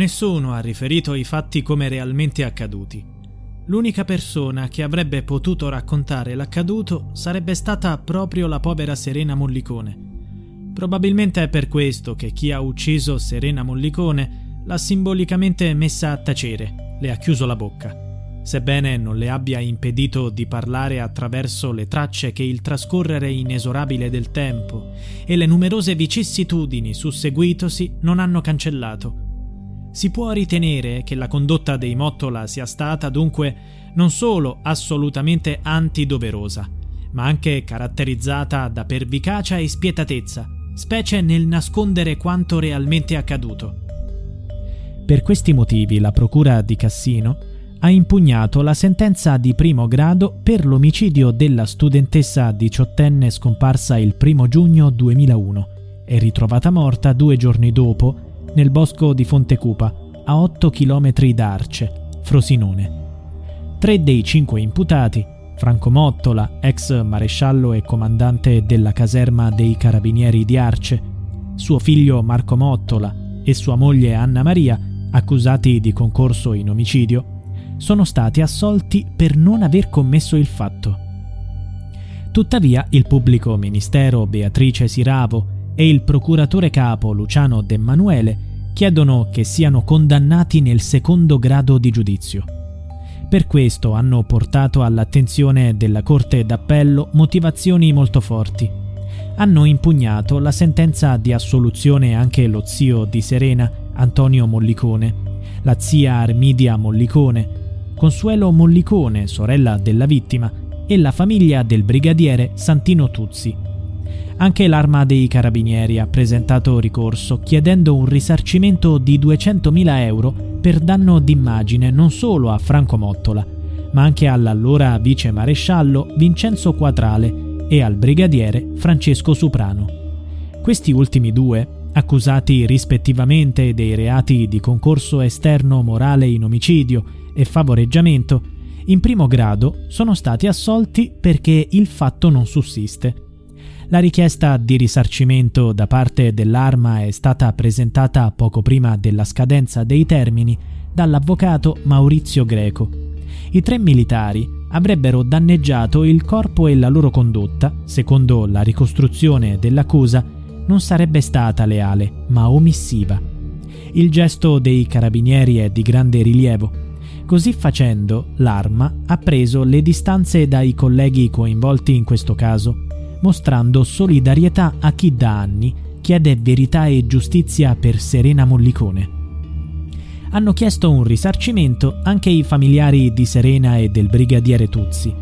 Nessuno ha riferito i fatti come realmente accaduti. L'unica persona che avrebbe potuto raccontare l'accaduto sarebbe stata proprio la povera Serena Mollicone. Probabilmente è per questo che chi ha ucciso Serena Mollicone l'ha simbolicamente messa a tacere, le ha chiuso la bocca, sebbene non le abbia impedito di parlare attraverso le tracce che il trascorrere inesorabile del tempo e le numerose vicissitudini susseguitosi non hanno cancellato si può ritenere che la condotta dei Mottola sia stata dunque non solo assolutamente antidoverosa, ma anche caratterizzata da pervicacia e spietatezza, specie nel nascondere quanto realmente accaduto. Per questi motivi la Procura di Cassino ha impugnato la sentenza di primo grado per l'omicidio della studentessa diciottenne scomparsa il primo giugno 2001 e ritrovata morta due giorni dopo nel bosco di Fontecupa, a 8 km da Arce, Frosinone. Tre dei cinque imputati, Franco Mottola, ex maresciallo e comandante della caserma dei carabinieri di Arce, suo figlio Marco Mottola e sua moglie Anna Maria, accusati di concorso in omicidio, sono stati assolti per non aver commesso il fatto. Tuttavia il pubblico ministero Beatrice Siravo e il procuratore capo Luciano De Manuele chiedono che siano condannati nel secondo grado di giudizio. Per questo hanno portato all'attenzione della Corte d'Appello motivazioni molto forti. Hanno impugnato la sentenza di assoluzione anche lo zio di Serena, Antonio Mollicone, la zia Armidia Mollicone, Consuelo Mollicone, sorella della vittima, e la famiglia del brigadiere Santino Tuzzi. Anche l'Arma dei Carabinieri ha presentato ricorso chiedendo un risarcimento di 200.000 euro per danno d'immagine non solo a Franco Mottola, ma anche all'allora vice maresciallo Vincenzo Quatrale e al brigadiere Francesco Suprano. Questi ultimi due, accusati rispettivamente dei reati di concorso esterno morale in omicidio e favoreggiamento, in primo grado sono stati assolti perché il fatto non sussiste la richiesta di risarcimento da parte dell'Arma è stata presentata poco prima della scadenza dei termini dall'avvocato Maurizio Greco. I tre militari avrebbero danneggiato il corpo e la loro condotta, secondo la ricostruzione dell'accusa, non sarebbe stata leale, ma omissiva. Il gesto dei carabinieri è di grande rilievo. Così facendo, l'Arma ha preso le distanze dai colleghi coinvolti in questo caso mostrando solidarietà a chi da anni chiede verità e giustizia per Serena Mollicone. Hanno chiesto un risarcimento anche i familiari di Serena e del brigadiere Tuzzi.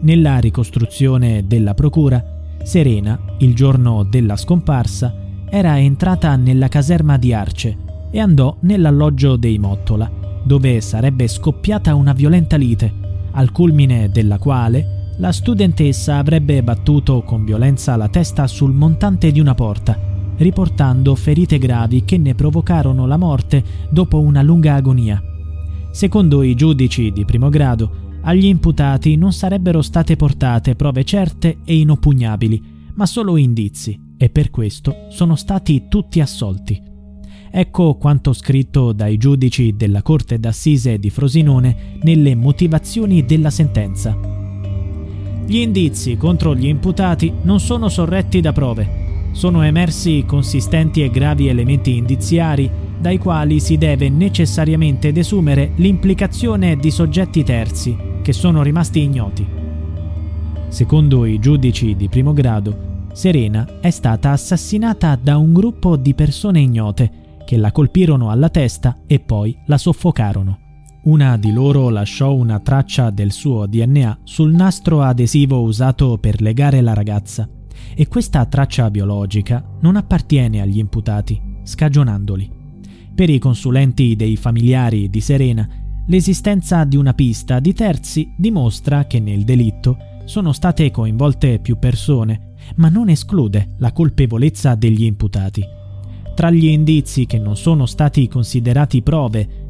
Nella ricostruzione della procura, Serena, il giorno della scomparsa, era entrata nella caserma di Arce e andò nell'alloggio dei Mottola, dove sarebbe scoppiata una violenta lite, al culmine della quale la studentessa avrebbe battuto con violenza la testa sul montante di una porta, riportando ferite gravi che ne provocarono la morte dopo una lunga agonia. Secondo i giudici di primo grado, agli imputati non sarebbero state portate prove certe e inoppugnabili, ma solo indizi, e per questo sono stati tutti assolti. Ecco quanto scritto dai giudici della Corte d'Assise di Frosinone nelle motivazioni della sentenza. Gli indizi contro gli imputati non sono sorretti da prove. Sono emersi consistenti e gravi elementi indiziari dai quali si deve necessariamente desumere l'implicazione di soggetti terzi che sono rimasti ignoti. Secondo i giudici di primo grado, Serena è stata assassinata da un gruppo di persone ignote che la colpirono alla testa e poi la soffocarono. Una di loro lasciò una traccia del suo DNA sul nastro adesivo usato per legare la ragazza e questa traccia biologica non appartiene agli imputati, scagionandoli. Per i consulenti dei familiari di Serena, l'esistenza di una pista di terzi dimostra che nel delitto sono state coinvolte più persone, ma non esclude la colpevolezza degli imputati. Tra gli indizi che non sono stati considerati prove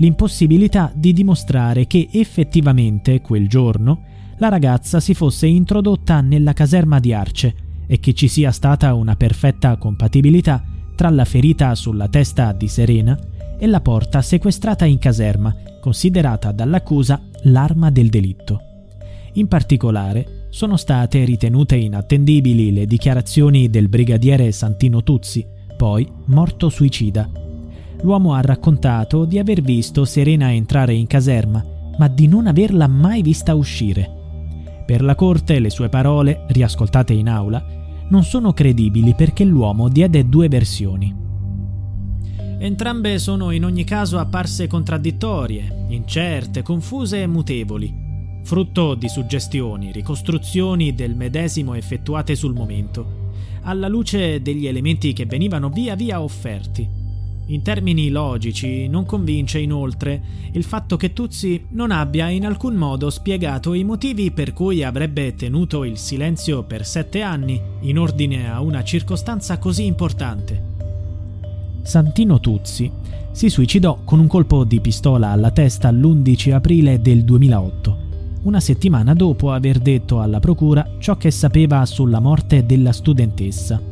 L'impossibilità di dimostrare che effettivamente quel giorno la ragazza si fosse introdotta nella caserma di Arce e che ci sia stata una perfetta compatibilità tra la ferita sulla testa di Serena e la porta sequestrata in caserma, considerata dall'accusa l'arma del delitto. In particolare, sono state ritenute inattendibili le dichiarazioni del brigadiere Santino Tuzzi, poi morto suicida, l'uomo ha raccontato di aver visto Serena entrare in caserma, ma di non averla mai vista uscire. Per la corte le sue parole, riascoltate in aula, non sono credibili perché l'uomo diede due versioni. Entrambe sono in ogni caso apparse contraddittorie, incerte, confuse e mutevoli, frutto di suggestioni, ricostruzioni del medesimo effettuate sul momento, alla luce degli elementi che venivano via via offerti. In termini logici, non convince inoltre il fatto che Tuzzi non abbia in alcun modo spiegato i motivi per cui avrebbe tenuto il silenzio per sette anni in ordine a una circostanza così importante. Santino Tuzzi si suicidò con un colpo di pistola alla testa l'11 aprile del 2008, una settimana dopo aver detto alla procura ciò che sapeva sulla morte della studentessa.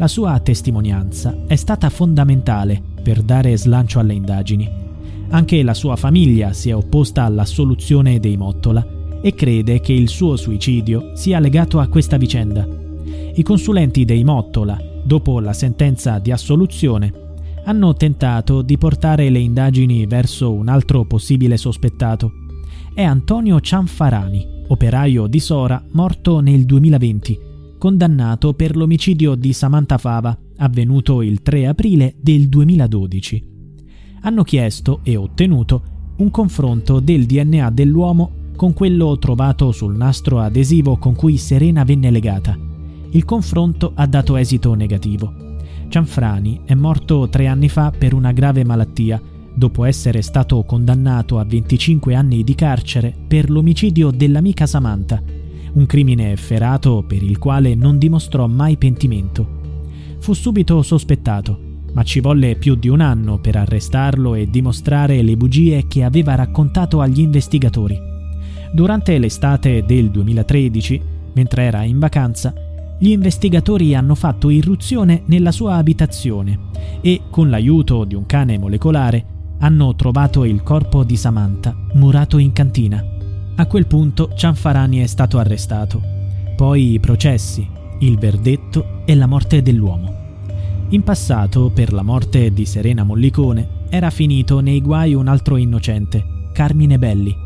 La sua testimonianza è stata fondamentale per dare slancio alle indagini. Anche la sua famiglia si è opposta all'assoluzione dei Mottola e crede che il suo suicidio sia legato a questa vicenda. I consulenti dei Mottola, dopo la sentenza di assoluzione, hanno tentato di portare le indagini verso un altro possibile sospettato. È Antonio Cianfarani, operaio di Sora, morto nel 2020 condannato per l'omicidio di Samantha Fava, avvenuto il 3 aprile del 2012. Hanno chiesto e ottenuto un confronto del DNA dell'uomo con quello trovato sul nastro adesivo con cui Serena venne legata. Il confronto ha dato esito negativo. Cianfrani è morto tre anni fa per una grave malattia, dopo essere stato condannato a 25 anni di carcere per l'omicidio dell'amica Samantha, un crimine efferato per il quale non dimostrò mai pentimento. Fu subito sospettato, ma ci volle più di un anno per arrestarlo e dimostrare le bugie che aveva raccontato agli investigatori. Durante l'estate del 2013, mentre era in vacanza, gli investigatori hanno fatto irruzione nella sua abitazione e, con l'aiuto di un cane molecolare, hanno trovato il corpo di Samantha murato in cantina. A quel punto Cianfarani è stato arrestato. Poi i processi, il verdetto e la morte dell'uomo. In passato, per la morte di Serena Mollicone, era finito nei guai un altro innocente, Carmine Belli.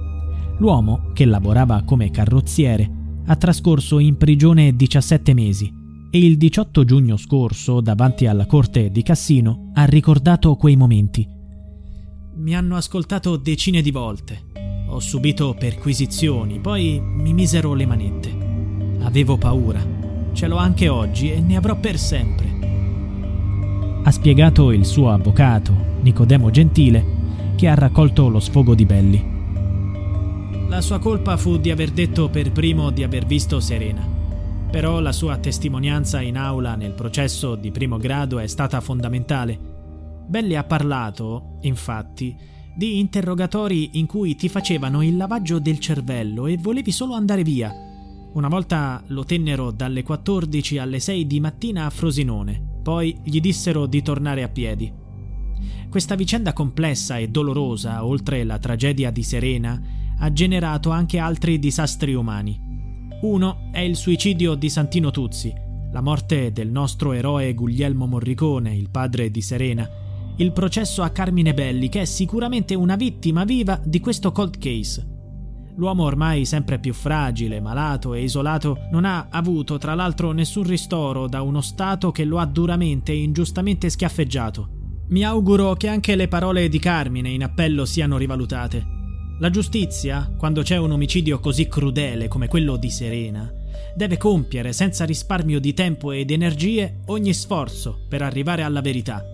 L'uomo, che lavorava come carrozziere, ha trascorso in prigione 17 mesi e il 18 giugno scorso, davanti alla corte di Cassino, ha ricordato quei momenti. Mi hanno ascoltato decine di volte ho subito perquisizioni, poi mi misero le manette. Avevo paura. Ce l'ho anche oggi e ne avrò per sempre. Ha spiegato il suo avvocato, Nicodemo Gentile, che ha raccolto lo sfogo di Belli. La sua colpa fu di aver detto per primo di aver visto Serena. Però la sua testimonianza in aula nel processo di primo grado è stata fondamentale. Belli ha parlato, infatti, di interrogatori in cui ti facevano il lavaggio del cervello e volevi solo andare via. Una volta lo tennero dalle 14 alle 6 di mattina a Frosinone, poi gli dissero di tornare a piedi. Questa vicenda complessa e dolorosa, oltre la tragedia di Serena, ha generato anche altri disastri umani. Uno è il suicidio di Santino Tuzzi, la morte del nostro eroe Guglielmo Morricone, il padre di Serena, il processo a Carmine Belli, che è sicuramente una vittima viva di questo cold case. L'uomo ormai sempre più fragile, malato e isolato non ha avuto tra l'altro nessun ristoro da uno Stato che lo ha duramente e ingiustamente schiaffeggiato. Mi auguro che anche le parole di Carmine in appello siano rivalutate. La giustizia, quando c'è un omicidio così crudele come quello di Serena, deve compiere senza risparmio di tempo ed energie ogni sforzo per arrivare alla verità.